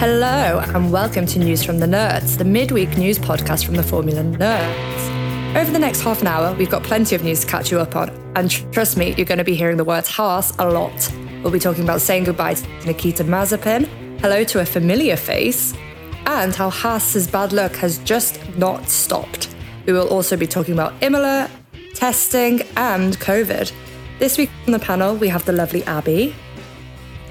Hello, and welcome to News from the Nerds, the midweek news podcast from the Formula Nerds. Over the next half an hour, we've got plenty of news to catch you up on, and tr- trust me, you're going to be hearing the words Haas a lot. We'll be talking about saying goodbye to Nikita Mazepin, hello to a familiar face, and how Haas's bad luck has just not stopped. We will also be talking about Imola, testing, and COVID. This week on the panel, we have the lovely Abby.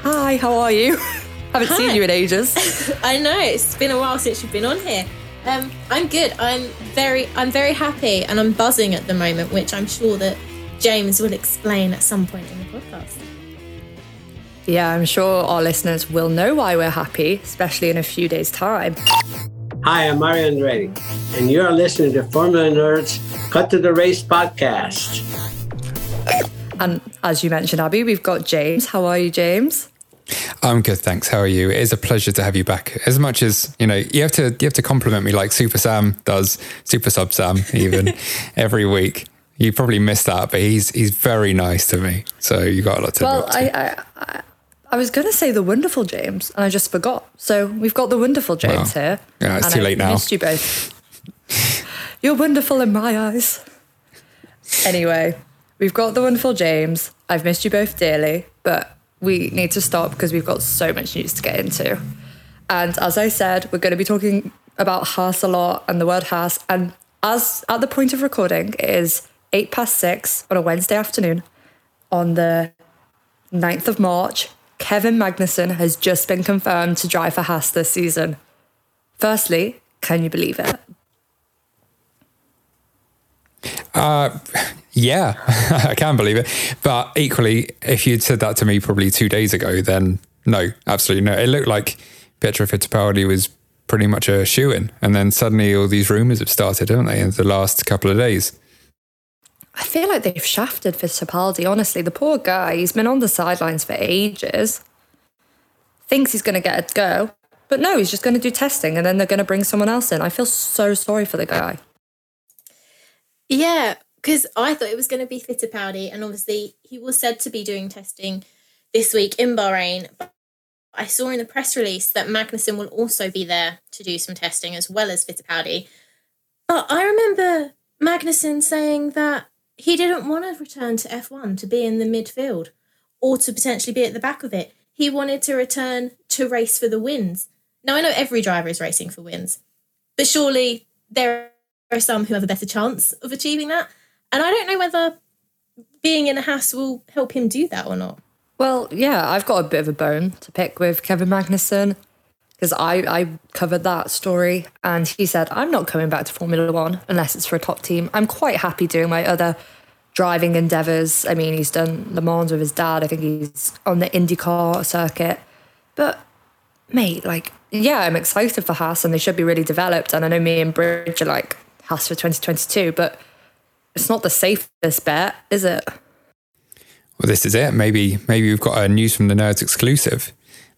Hi, how are you? Haven't seen you in ages. I know it's been a while since you've been on here. Um, I'm good. I'm very, I'm very happy, and I'm buzzing at the moment, which I'm sure that James will explain at some point in the podcast. Yeah, I'm sure our listeners will know why we're happy, especially in a few days' time. Hi, I'm Mario Andretti, and you're listening to Formula Nerds Cut to the Race podcast. And as you mentioned, Abby, we've got James. How are you, James? I'm good, thanks. How are you? It is a pleasure to have you back. As much as you know, you have to you have to compliment me like Super Sam does, Super Sub Sam, even every week. You probably missed that, but he's he's very nice to me. So you got a lot to. Well, I, to. I, I, I was going to say the wonderful James, and I just forgot. So we've got the wonderful James Wow. here. Yeah, it's and too I late now. Missed you both. You're wonderful in my eyes. Anyway, we've got the wonderful James. I've missed you both dearly, but we need to stop because we've got so much news to get into. And as I said, we're going to be talking about Haas a lot and the word Haas. And as at the point of recording, it is eight past six on a Wednesday afternoon on the 9th of March. Kevin Magnussen has just been confirmed to drive for Haas this season. Firstly, can you believe it? Uh, yeah, I can believe it. But equally, if you'd said that to me probably two days ago, then no, absolutely no. It looked like Pietro Fittipaldi was pretty much a shoe in, and then suddenly all these rumours have started, haven't they, in the last couple of days? I feel like they've shafted Fittipaldi, honestly. The poor guy, he's been on the sidelines for ages. Thinks he's going to get a go, but no, he's just going to do testing and then they're going to bring someone else in. I feel so sorry for the guy. Yeah, because I thought it was going to be Fittipaldi, and obviously he was said to be doing testing this week in Bahrain. But I saw in the press release that Magnussen will also be there to do some testing as well as Fittipaldi. But I remember Magnussen saying that he didn't want to return to F1 to be in the midfield or to potentially be at the back of it. He wanted to return to race for the wins. Now, I know every driver is racing for wins, but surely there are some who have a better chance of achieving that. And I don't know whether being in a Haas will help him do that or not. Well, yeah, I've got a bit of a bone to pick with Kevin Magnussen because I, I covered that story and he said, I'm not coming back to Formula One unless it's for a top team. I'm quite happy doing my other driving endeavours. I mean, he's done Le Mans with his dad, I think he's on the IndyCar circuit. But, mate, like, yeah, I'm excited for Haas and they should be really developed. And I know me and Bridge are like Haas for 2022, but it's not the safest bet, is it? Well, this is it. Maybe maybe we've got a news from the nerds exclusive.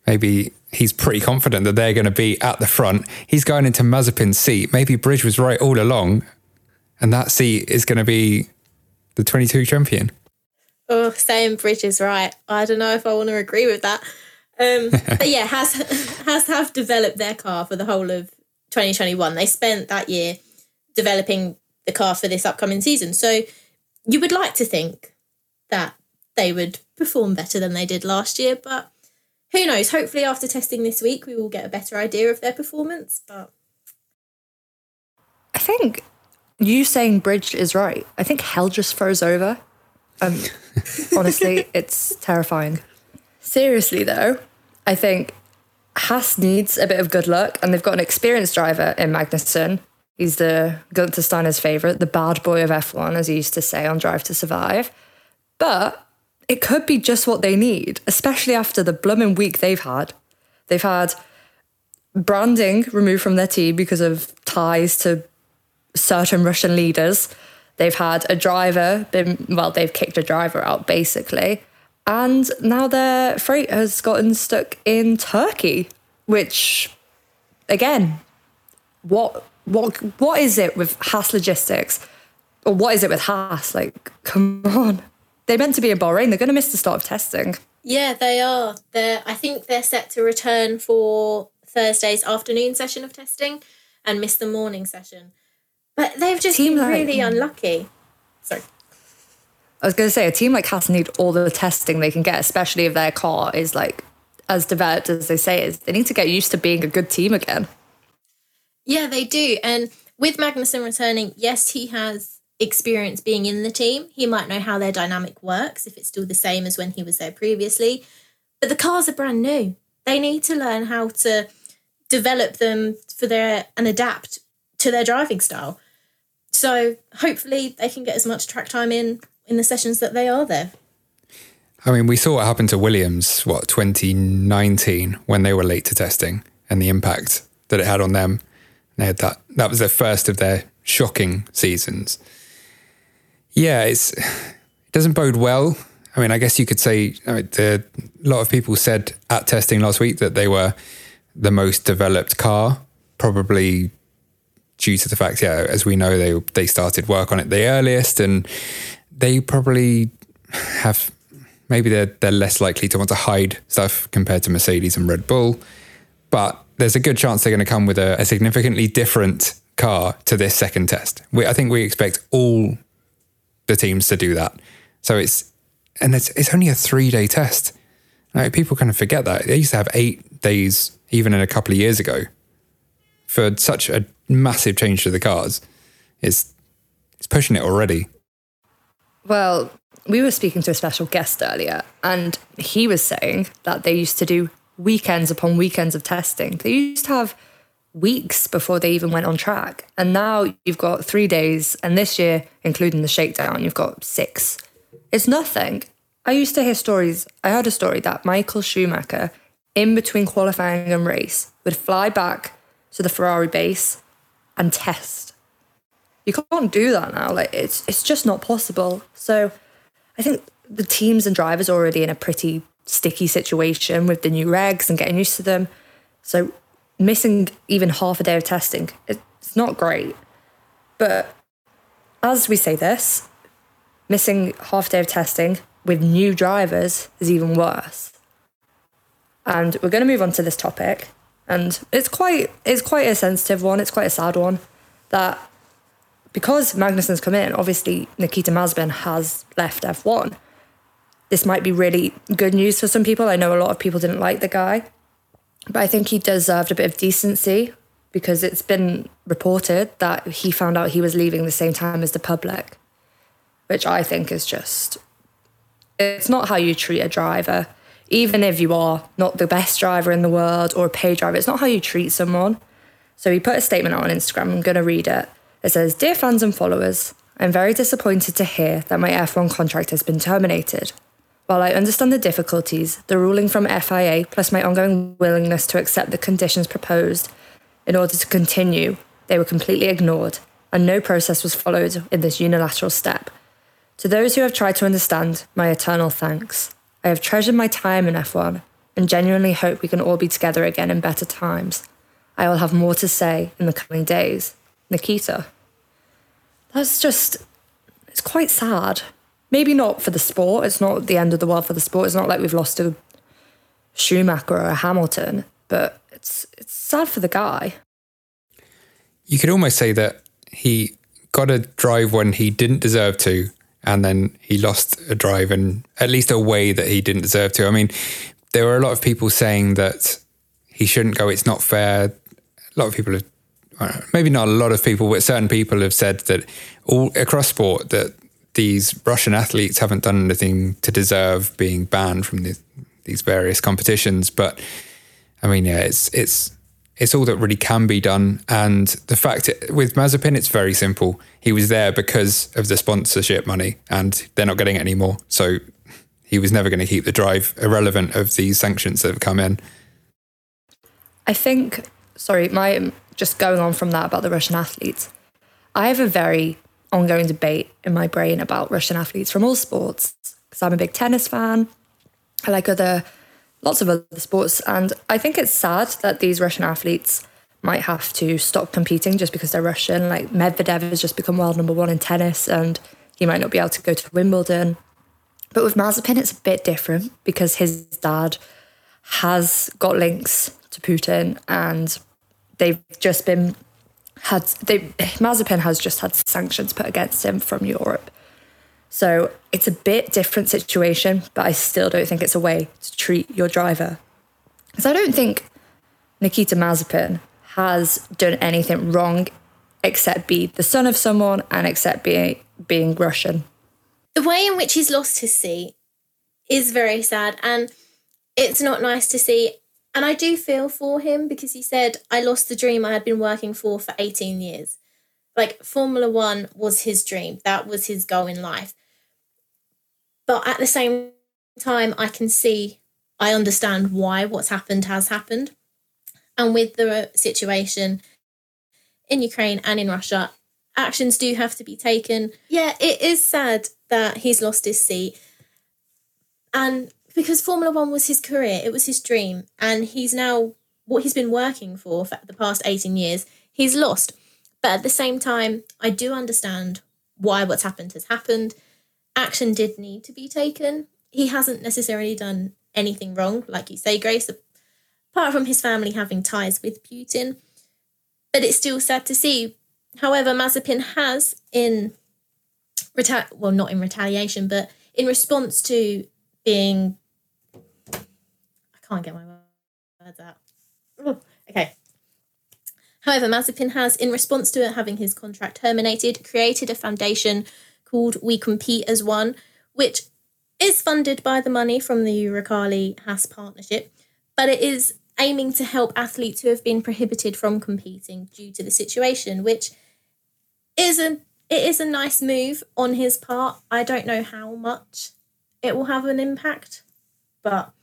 Maybe he's pretty confident that they're going to be at the front. He's going into Mazepin's seat. Maybe Bridge was right all along, and that seat is going to be the 22 champion. Oh, saying Bridge is right. I don't know if I want to agree with that. Um, but yeah, has has have developed their car for the whole of 2021. They spent that year developing the car for this upcoming season. So you would like to think that they would perform better than they did last year, but who knows? Hopefully, after testing this week, we will get a better idea of their performance. But I think you saying bridge is right. I think hell just froze over. Um, honestly, it's terrifying. Seriously, though, I think Haas needs a bit of good luck, and they've got an experienced driver in Magnussen. He's the Guenther Steiner's favourite, the bad boy of F1, as he used to say on Drive to Survive. But it could be just what they need, especially after the blooming week they've had. They've had branding removed from their team because of ties to certain Russian leaders. They've had a driver been well, they've kicked a driver out basically. And now their freight has gotten stuck in Turkey, which again, what what what is it with Haas logistics? Or what is it with Haas? Like, come on. They're meant to be in Bahrain. They're gonna miss the start of testing. yeah, they are. They're I think they're set to return for Thursday's afternoon session of testing and miss the morning session. But they've just Team been like- really unlucky. Sorry. I was going to say a team like Haas need all the testing they can get, especially if their car is like as developed as they say it is. They need to get used to being a good team again. Yeah, they do. And with Magnussen returning, yes, he has experience being in the team. He might know how their dynamic works if it's still the same as when he was there previously. But the cars are brand new. They need to learn how to develop them for their and adapt to their driving style. So hopefully they can get as much track time in in the sessions that they are there. I mean, we saw what happened to Williams, what, 2019, when they were late to testing and the impact that it had on them. They had that, that was their first of their shocking seasons. Yeah, it's, it doesn't bode well. I mean, I guess you could say I mean, the, a lot of people said at testing last week that they were the most developed car, probably due to the fact, yeah, as we know, they they started work on it the earliest, and they probably have maybe they're they're less likely to want to hide stuff compared to Mercedes and Red Bull, but there's a good chance they're going to come with a, a significantly different car to this second test. We, I think we expect all the teams to do that. So it's and it's it's only a three day test. Like, people kind of forget that they used to have eight days even in a couple of years ago for such a massive change to the cars. It's it's pushing it already. Well, we were speaking to a special guest earlier, and he was saying that they used to do weekends upon weekends of testing. They used to have weeks before they even went on track. And now you've got three days, and this year, including the shakedown, you've got six. It's nothing. I used to hear stories. I heard a story that Michael Schumacher, in between qualifying and race, would fly back to the Ferrari base and test. You can't do that now. Like it's it's just not possible. So I think the teams and drivers are already in a pretty sticky situation with the new regs and getting used to them. So missing even half a day of testing, it's not great. But as we say this, missing half a day of testing with new drivers is even worse. And we're going to move on to this topic, and it's quite it's quite a sensitive one. It's quite a sad one that because Magnussen's come in, obviously Nikita Mazepin has left F1. This might be really good news for some people. I know a lot of people didn't like the guy, but I think he deserved a bit of decency because it's been reported that he found out he was leaving the same time as the public, which I think is just it's not how you treat a driver. Even if you are not the best driver in the world or a paid driver, it's not how you treat someone. So he put a statement out on Instagram. I'm going to read it. It says Dear fans and followers, I'm very disappointed to hear that my F1 contract has been terminated. While I understand the difficulties, the ruling from FIA, plus my ongoing willingness to accept the conditions proposed in order to continue, they were completely ignored, and no process was followed in this unilateral step. To those who have tried to understand, my eternal thanks. I have treasured my time in F1 and genuinely hope we can all be together again in better times. I will have more to say in the coming days. Nikita. That's just, it's quite sad. Maybe not for the sport. It's not the end of the world for the sport. It's not like we've lost a Schumacher or a Hamilton, but it's it's sad for the guy. You could almost say that he got a drive when he didn't deserve to, and then he lost a drive in at least a way that he didn't deserve to. I mean, there were a lot of people saying that he shouldn't go. It's not fair. A lot of people have, maybe not a lot of people, but certain people have said that all across sport that these Russian athletes haven't done anything to deserve being banned from the, these various competitions. But I mean, yeah, it's it's it's all that really can be done. And the fact it, with Mazepin, it's very simple. He was there because of the sponsorship money, and they're not getting it anymore. So he was never going to keep the drive, irrelevant of these sanctions that have come in. I think, sorry, my just going on from that about the Russian athletes. I have a very ongoing debate in my brain about Russian athletes from all sports because I'm a big tennis fan. I like other lots of other sports, and I think it's sad that these Russian athletes might have to stop competing just because they're Russian. Like Medvedev has just become world number one in tennis, and he might not be able to go to Wimbledon. But with Mazepin, it's a bit different because his dad has got links to Putin, and they've just been had they Mazepin has just had sanctions put against him from Europe. So it's a bit different situation, but I still don't think it's a way to treat your driver. Because I don't think Nikita Mazepin has done anything wrong except be the son of someone and except being being Russian. The way in which he's lost his seat is very sad and it's not nice to see. And I do feel for him because he said, I lost the dream I had been working for for 18 years. Like, Formula One was his dream, that was his goal in life. But at the same time, I can see, I understand why what's happened has happened. And with the situation in Ukraine and in Russia, actions do have to be taken. Yeah, it is sad that he's lost his seat. And because Formula One was his career, it was his dream, and he's now what he's been working for for the past 18 years, he's lost. But at the same time, I do understand why what's happened has happened. Action did need to be taken. He hasn't necessarily done anything wrong, like you say, Grace, apart from his family having ties with Putin. But it's still sad to see. However, Mazepin has, in reta- well, not in retaliation, but in response to being can't get my words out. Okay. However, Mazepin has, in response to having his contract terminated, created a foundation called We Compete as One, which is funded by the money from the Uralkali Haas partnership, but it is aiming to help athletes who have been prohibited from competing due to the situation, which is a it is a nice move on his part. I don't know how much it will have an impact, but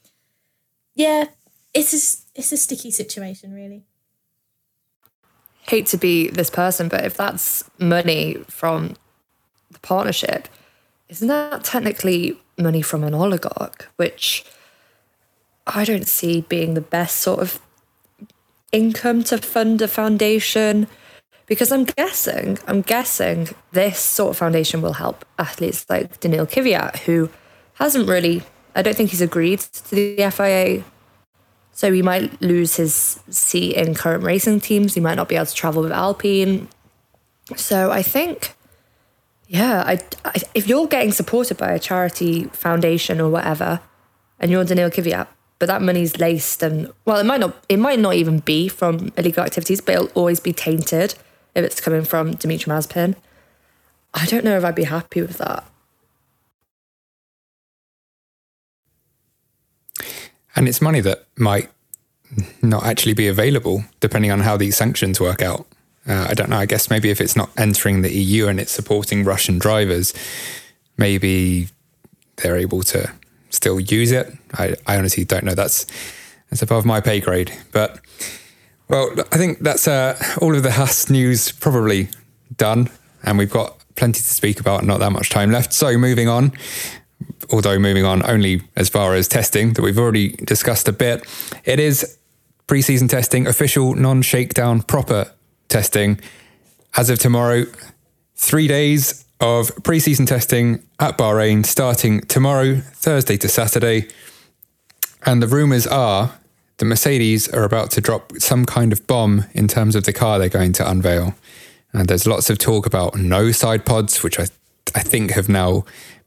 yeah, it's a, it's a sticky situation, really. Hate to be this person, but if that's money from the partnership, isn't that technically money from an oligarch? Which I don't see being the best sort of income to fund a foundation. Because I'm guessing, I'm guessing this sort of foundation will help athletes like Daniil Kvyat, who hasn't really I don't think he's agreed to the FIA. So he might lose his seat in current racing teams. He might not be able to travel with Alpine. So I think, yeah, I, I, if you're getting supported by a charity foundation or whatever, and you're Daniil Kvyat, but that money's laced and well, it might not it might not even be from illegal activities, but it'll always be tainted if it's coming from Dimitri Mazepin. I don't know if I'd be happy with that. And it's money that might not actually be available depending on how these sanctions work out. Uh, I don't know. I guess maybe if it's not entering the EU and it's supporting Russian drivers, maybe they're able to still use it. I, I honestly don't know. That's that's above my pay grade. But well, I think that's uh, all of the Haas news probably done, and we've got plenty to speak about. Not that much time left. So moving on, although moving on only as far as testing that we've already discussed a bit, it is preseason testing, official, non shakedown, proper testing. As of tomorrow, three days of preseason testing at Bahrain starting tomorrow, Thursday to Saturday. And the rumours are the Mercedes are about to drop some kind of bomb in terms of the car they're going to unveil. And there's lots of talk about no side pods, which I, I think have now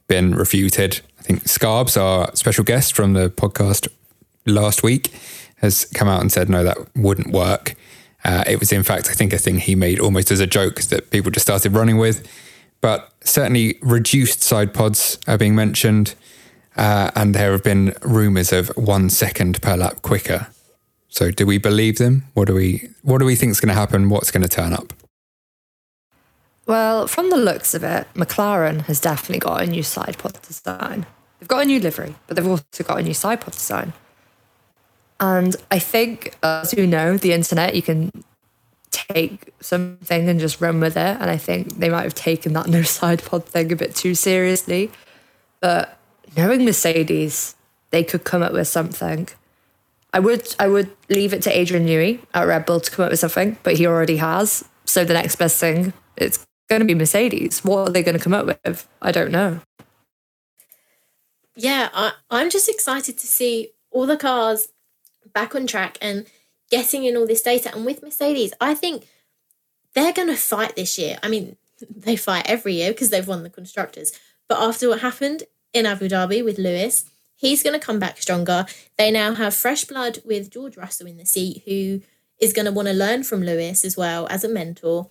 been refuted. I think Scarbs, our special guest from the podcast last week, has come out and said, no, that wouldn't work. Uh, it was, in fact, I think a thing he made almost as a joke that people just started running with. But certainly, reduced side pods are being mentioned. Uh, and there have been rumours of one second per lap quicker. So, do we believe them? What do we What do we think is going to happen? What's going to turn up? Well, from the looks of it, McLaren has definitely got a new side pod design. They've got a new livery, but they've also got a new side pod design. And I think, as you know, the internet, you can take something and just run with it. And I think they might have taken that no side pod thing a bit too seriously. But knowing Mercedes, they could come up with something. I would I would leave it to Adrian Newey at Red Bull to come up with something, but he already has. So the next best thing it's going to be Mercedes. What are they going to come up with? I don't know. Yeah, I, I'm just excited to see all the cars back on track and getting in all this data. And with Mercedes, I think they're going to fight this year. I mean, they fight every year because they've won the constructors. But after what happened in Abu Dhabi with Lewis, he's going to come back stronger. They now have fresh blood with George Russell in the seat, who is going to want to learn from Lewis as well as a mentor.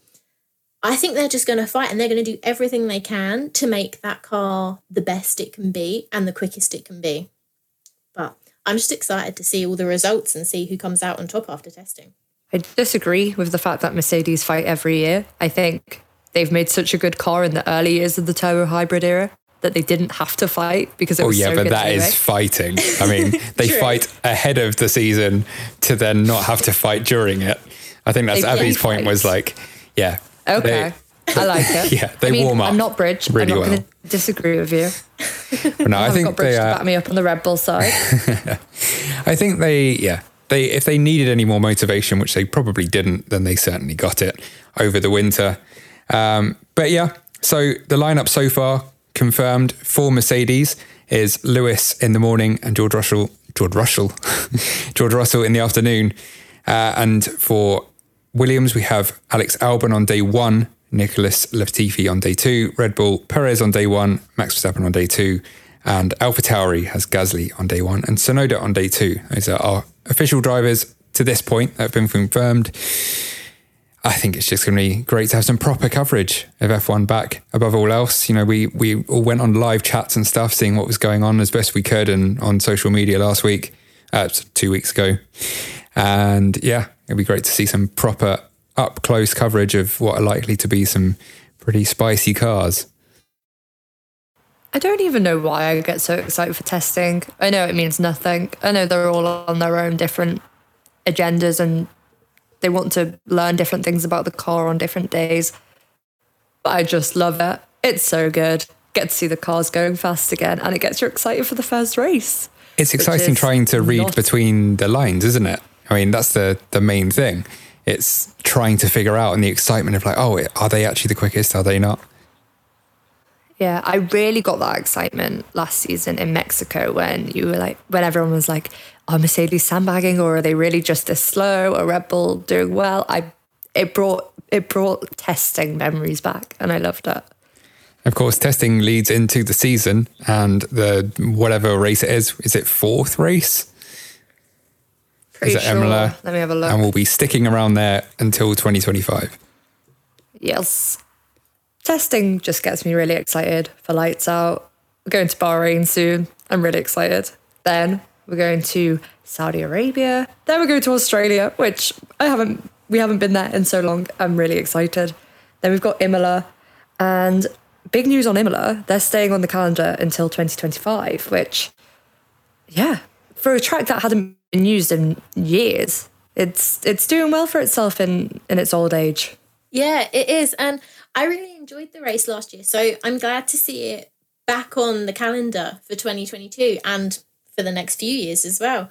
I think they're just going to fight and they're going to do everything they can to make that car the best it can be and the quickest it can be. But I'm just excited to see all the results and see who comes out on top after testing. I disagree with the fact that Mercedes fight every year. I think they've made such a good car in the early years of the turbo hybrid era that they didn't have to fight because it oh was yeah, so but good that anyway. is fighting. I mean, they fight ahead of the season to then not have to fight during it. I think that's They Abby's play point. Was like, yeah, okay. I like it. Yeah, they I mean, warm up I'm not Bridge. really I'm not well. going to disagree with you. No, I I've think got Bridge they. to Uh, back me up on the Red Bull side. I think they, yeah, they if they needed any more motivation, which they probably didn't, then they certainly got it over the winter. Um, but yeah, so the lineup so far confirmed for Mercedes is Lewis in the morning and George Russell, George Russell, George Russell in the afternoon, uh, and for Williams we have Alex Albon on day one. Nicholas Latifi on day two, Red Bull Perez on day one, Max Verstappen on day two, and Alpha Tauri has Gasly on day one and Tsunoda on day two. Those are our official drivers to this point that have been confirmed. I think it's just going to be great to have some proper coverage of F1 back. Above all else, you know, we we all went on live chats and stuff, seeing what was going on as best we could, and on social media last week, uh, two weeks ago, and yeah, it'd be great to see some proper up close coverage of what are likely to be some pretty spicy cars. I don't even know why I get so excited for testing. I know it means nothing. I know they're all on their own different agendas and they want to learn different things about the car on different days. But I just love it. It's so good. Get to see the cars going fast again and it gets you excited for the first race. It's exciting trying to read not- between the lines, isn't it? I mean, that's the the main thing. It's trying to figure out and the excitement of like, oh, are they actually the quickest? Are they not? Yeah, I really got that excitement last season in Mexico when you were like, when everyone was like, "Are Mercedes sandbagging, or are they really just as slow? Or Red Bull doing well?" I, it brought it brought testing memories back, and I loved it. Of course, testing leads into the season and the whatever race it is. Is it fourth race? Pretty is it sure. Let me have a look. And we'll be sticking around there until 2025. Yes. Testing just gets me really excited for lights out. We're going to Bahrain soon. I'm really excited. Then we're going to Saudi Arabia. Then we're going to Australia, which I haven't we haven't been there in so long. I'm really excited. Then we've got Imola and big news on Imola. They're staying on the calendar until 2025, which yeah, for a track that hadn't been used in years, it's it's doing well for itself in in its old age. Yeah, it is. And I really enjoyed the race last year. So I'm glad to see it back on the calendar for 2022 and for the next few years as well.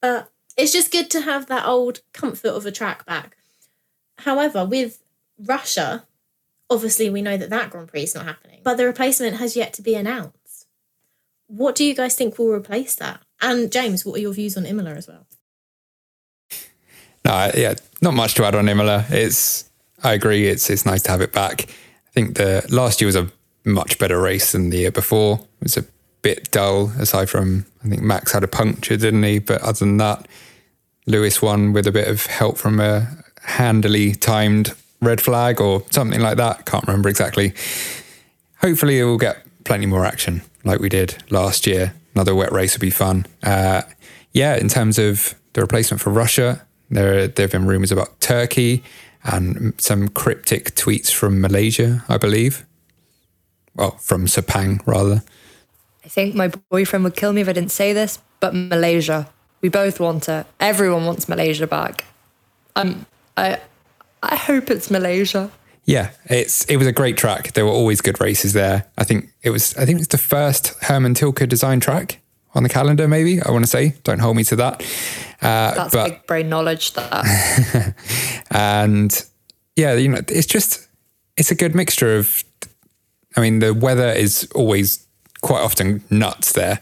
But it's just good to have that old comfort of a track back. However, with Russia, obviously we know that that Grand Prix is not happening, but the replacement has yet to be announced. What do you guys think will replace that? And James, what are your views on Imola as well? No, yeah, not much to add on Imola. It's I agree. It's it's nice to have it back. I think the last year was a much better race than the year before. It was a bit dull, aside from I think Max had a puncture, didn't he? But other than that, Lewis won with a bit of help from a handily timed red flag or something like that. Can't remember exactly. Hopefully, it will get plenty more action like we did last year. Another wet race would be fun. Uh, yeah, in terms of the replacement for Russia, there there have been rumours about Turkey and some cryptic tweets from Malaysia, I believe. Well, from Sepang rather. I think my boyfriend would kill me if I didn't say this, but Malaysia. We both want it. Everyone wants Malaysia back. Um, I, I hope it's Malaysia. Yeah, it's it was a great track. There were always good races there. I think it was I think it's the first Hermann Tilke design track on the calendar. Maybe I want to say. Don't hold me to that. Uh, That's but, big brain knowledge. That and yeah, you know, it's just it's a good mixture of. I mean, the weather is always quite often nuts there,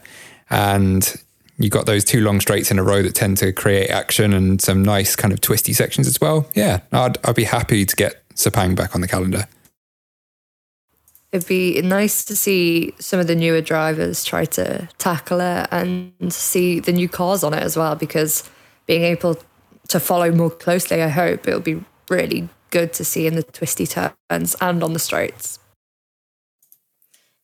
and you got those two long straights in a row that tend to create action and some nice kind of twisty sections as well. Yeah, I'd I'd be happy to get Sepang back on the calendar. it'd be nice to see some of the newer drivers try to tackle it and see the new cars on it as well. Because being able to follow more closely, I hope it'll be really good to see in the twisty turns and on the straights.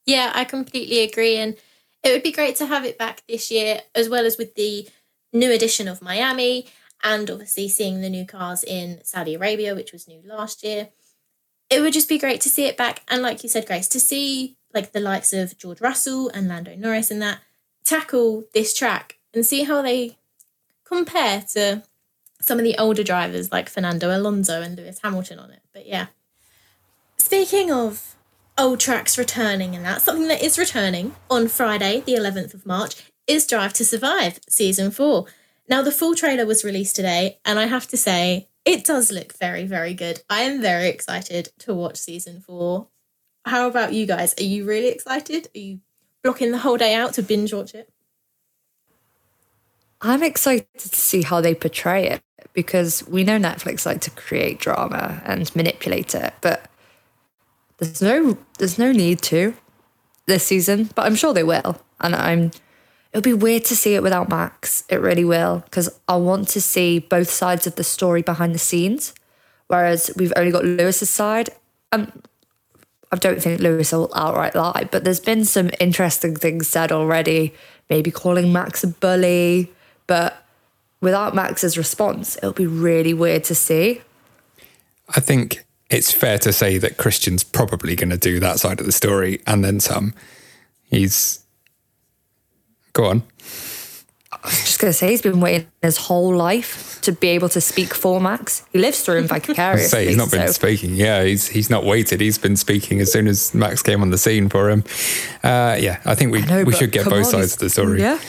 Yeah, I completely agree. And it would be great to have it back this year, as well as with the new edition of Miami, and obviously seeing the new cars in Saudi Arabia, which was new last year. It would just be great to see it back. And like you said, Grace, to see like the likes of George Russell and Lando Norris and that tackle this track and see how they compare to some of the older drivers like Fernando Alonso and Lewis Hamilton on it. But yeah. Speaking of old tracks returning and that, something that is returning on Friday, the 11th of March, is Drive to Survive Season 4. Now, the full trailer was released today, and I have to say, it does look very, very good. I am very excited to watch Season 4. How about you guys? Are you really excited? Are you blocking the whole day out to binge watch it? I'm excited to see how they portray it because we know Netflix like to create drama and manipulate it, but there's no there's no need to this season, but I'm sure they will. And I'm it'll be weird to see it without Max. It really will because I want to see both sides of the story behind the scenes. Whereas we've only got Lewis's side, and I don't think Lewis will outright lie, but there's been some interesting things said already. Maybe calling Max a bully, but without Max's response, it'll be really weird to see. I think it's fair to say that Christian's probably going to do that side of the story and then some. He's. Go on. I was just going to say he's been waiting his whole life to be able to speak for Max. He lives through him I vicariously. say he's not been so- speaking. Yeah, he's he's not waited. He's been speaking as soon as Max came on the scene for him. Uh, yeah, I think we I know, we should get both on, sides of the story. Yeah.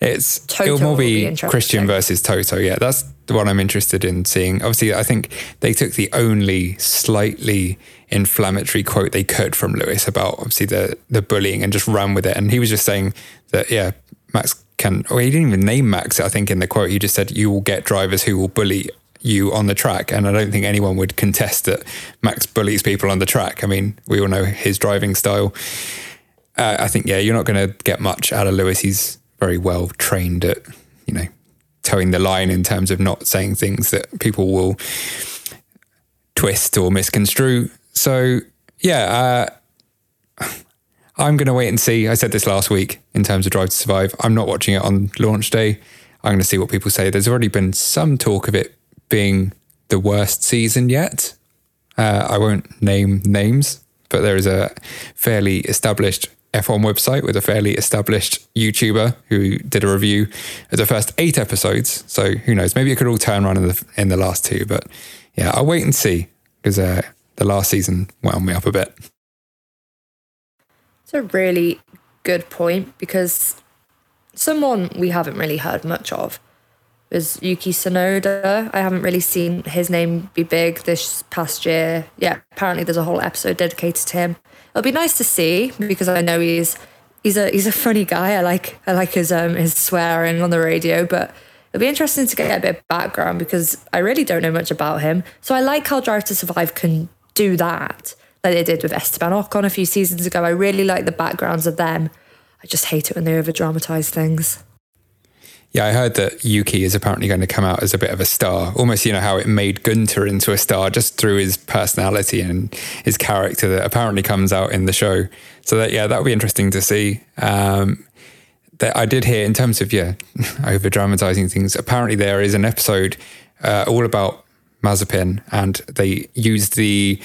It's Toto it'll more be. Christian versus Toto. Yeah, that's the one I'm interested in seeing. Obviously, I think they took the only slightly inflammatory quote they could from Lewis about obviously the the bullying and just ran with it. And he was just saying that yeah, Max can. Or he didn't even name Max. I think in the quote he just said you will get drivers who will bully you on the track. And I don't think anyone would contest that Max bullies people on the track. I mean, we all know his driving style. Uh, I think yeah, you're not going to get much out of Lewis. He's very well trained at you know toeing the line in terms of not saying things that people will twist or misconstrue. So yeah, uh, I'm going to wait and see. I said this last week in terms of Drive to Survive. I'm not watching it on launch day. I'm going to see what people say. There's already been some talk of it being the worst season yet. Uh, I won't name names, but there is a fairly established F1 website with a fairly established YouTuber who did a review of the first eight episodes. So who knows? Maybe it could all turn around in the in the last two. But yeah, I'll wait and see because uh, the last season wound me up a bit. It's a really good point because someone we haven't really heard much of is Yuki Tsunoda. I haven't really seen his name be big this past year. Yeah, apparently there's a whole episode dedicated to him. It'll be nice to see because I know he's he's a he's a funny guy. I like I like his um his swearing on the radio, but it'll be interesting to get a bit of background because I really don't know much about him. So I like how Drive to Survive can do that, like they did with Esteban Ocon a few seasons ago. I really like the backgrounds of them. I just hate it when they over dramatize things. Yeah, I heard that Yuki is apparently going to come out as a bit of a star. Almost, you know, how it made Guenther into a star just through his personality and his character that apparently comes out in the show. So that yeah, that would be interesting to see. Um, that I did hear in terms of yeah, over dramatizing things. Apparently, there is an episode uh, all about Mazepin, and they used the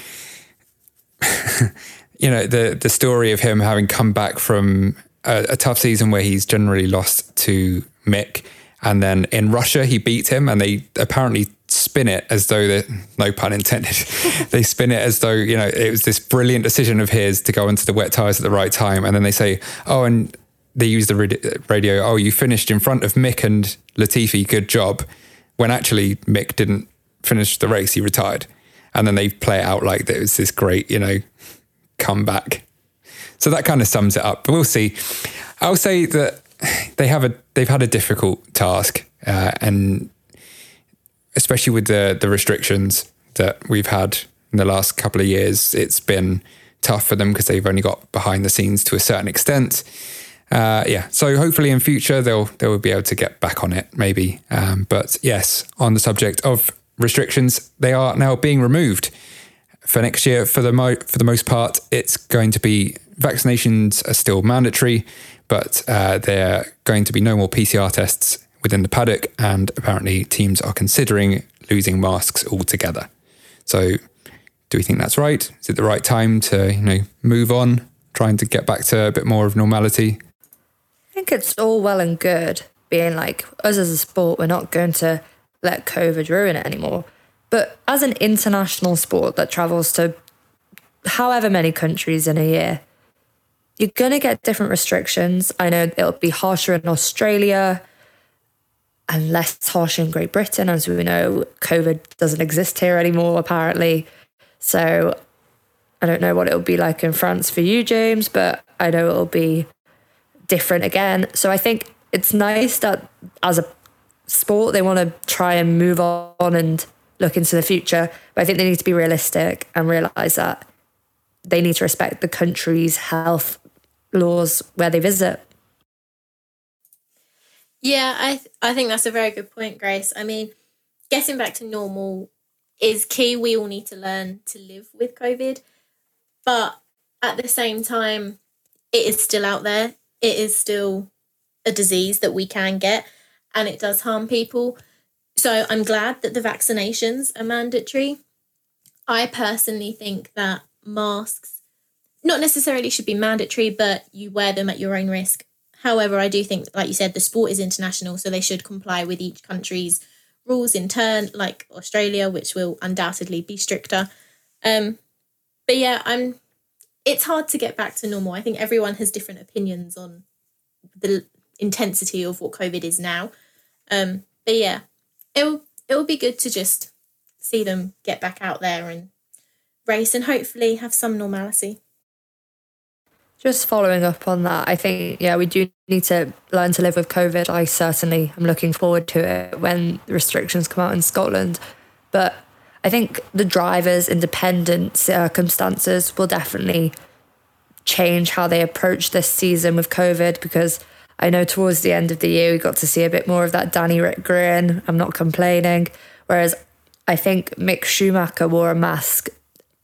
you know the the story of him having come back from a, a tough season where he's generally lost to Mick. And then in Russia, he beat him, and they apparently spin it as though that no pun intended. they spin it as though you know it was this brilliant decision of his to go into the wet tires at the right time, and then they say, "Oh, and they use the radio. Oh, you finished in front of Mick and Latifi. Good job." When actually Mick didn't finish the race, he retired, and then they play it out like it was this great, you know, comeback. So that kind of sums it up. But we'll see. I'll say that they have a they've had a difficult task, uh, and especially with the the restrictions that we've had in the last couple of years, it's been tough for them because they've only got behind the scenes to a certain extent. Uh, yeah, so hopefully in future they'll they'll be able to get back on it, maybe. Um, but yes, on the subject of restrictions, they are now being removed for next year. For the mo- for the most part, it's going to be vaccinations are still mandatory but uh, there are going to be no more PCR tests within the paddock, and apparently teams are considering losing masks altogether. So, do we think that's right? Is it the right time to you know move on, trying to get back to a bit more of normality? I think it's all well and good being like us as a sport, we're not going to let COVID ruin it anymore. But as an international sport that travels to however many countries in a year, you're going to get different restrictions. I know it'll be harsher in Australia and less harsh in Great Britain. As we know, COVID doesn't exist here anymore, apparently. So I don't know what it'll be like in France for you, James, but I know it'll be different again. So I think it's nice that as a sport, they want to try and move on and look into the future. But I think they need to be realistic and realize that they need to respect the country's health laws where they visit. Yeah, I th- I think that's a very good point, Grace. I mean, getting back to normal is key. We all need to learn to live with COVID, but at the same time, it is still out there. It is still a disease that we can get, and it does harm people. So I'm glad that the vaccinations are mandatory. I personally think that masks not necessarily should be mandatory, but you wear them at your own risk. However, I do think, like you said, the sport is international, so they should comply with each country's rules in turn, like Australia, which will undoubtedly be stricter. Um, but yeah, I'm. It's hard to get back to normal. I think everyone has different opinions on the intensity of what COVID is now. Um, but yeah, it'll it'll be good to just see them get back out there and race and hopefully have some normality. Just following up on that, I think, yeah, we do need to learn to live with COVID. I certainly am looking forward to it when restrictions come out in Scotland. But I think the drivers' independent circumstances will definitely change how they approach this season with COVID because I know towards the end of the year we got to see a bit more of that Danny Ric grin. I'm not complaining. Whereas I think Mick Schumacher wore a mask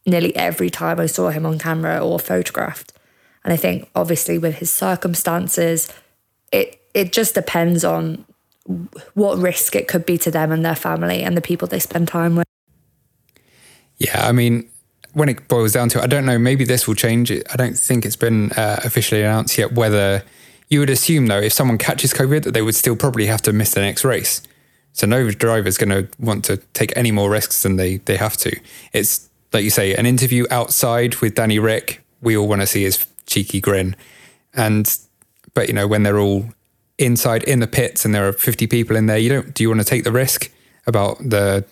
nearly every time I saw him on camera or photographed. And I think obviously with his circumstances, it it just depends on what risk it could be to them and their family and the people they spend time with. Yeah, I mean, when it boils down to it, I don't know. Maybe this will change. I don't think it's been uh, officially announced yet whether you would assume though if someone catches COVID that they would still probably have to miss the next race. So no driver is going to want to take any more risks than they they have to. It's like you say, an interview outside with Danny Ric. We all want to see his cheeky grin. And but you know when they're all inside in the pits and there are 50 people in there, you don't do you want to take the risk about the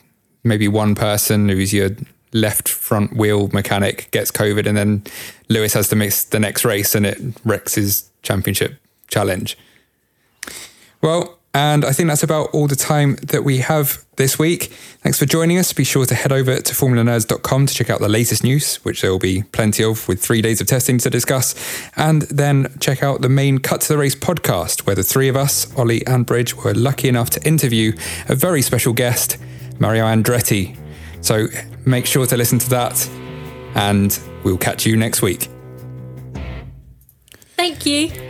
maybe one person who's your left front wheel mechanic gets COVID and then Lewis has to miss the next race and it wrecks his championship challenge. Well, and I think that's about all the time that we have this week. Thanks for joining us. Be sure to head over to formulanerds.com to check out the latest news, which there will be plenty of with three days of testing to discuss. And then check out the main Cut to the Race podcast, where the three of us, Ollie and Bridge, were lucky enough to interview a very special guest, Mario Andretti. So make sure to listen to that, and we'll catch you next week. Thank you.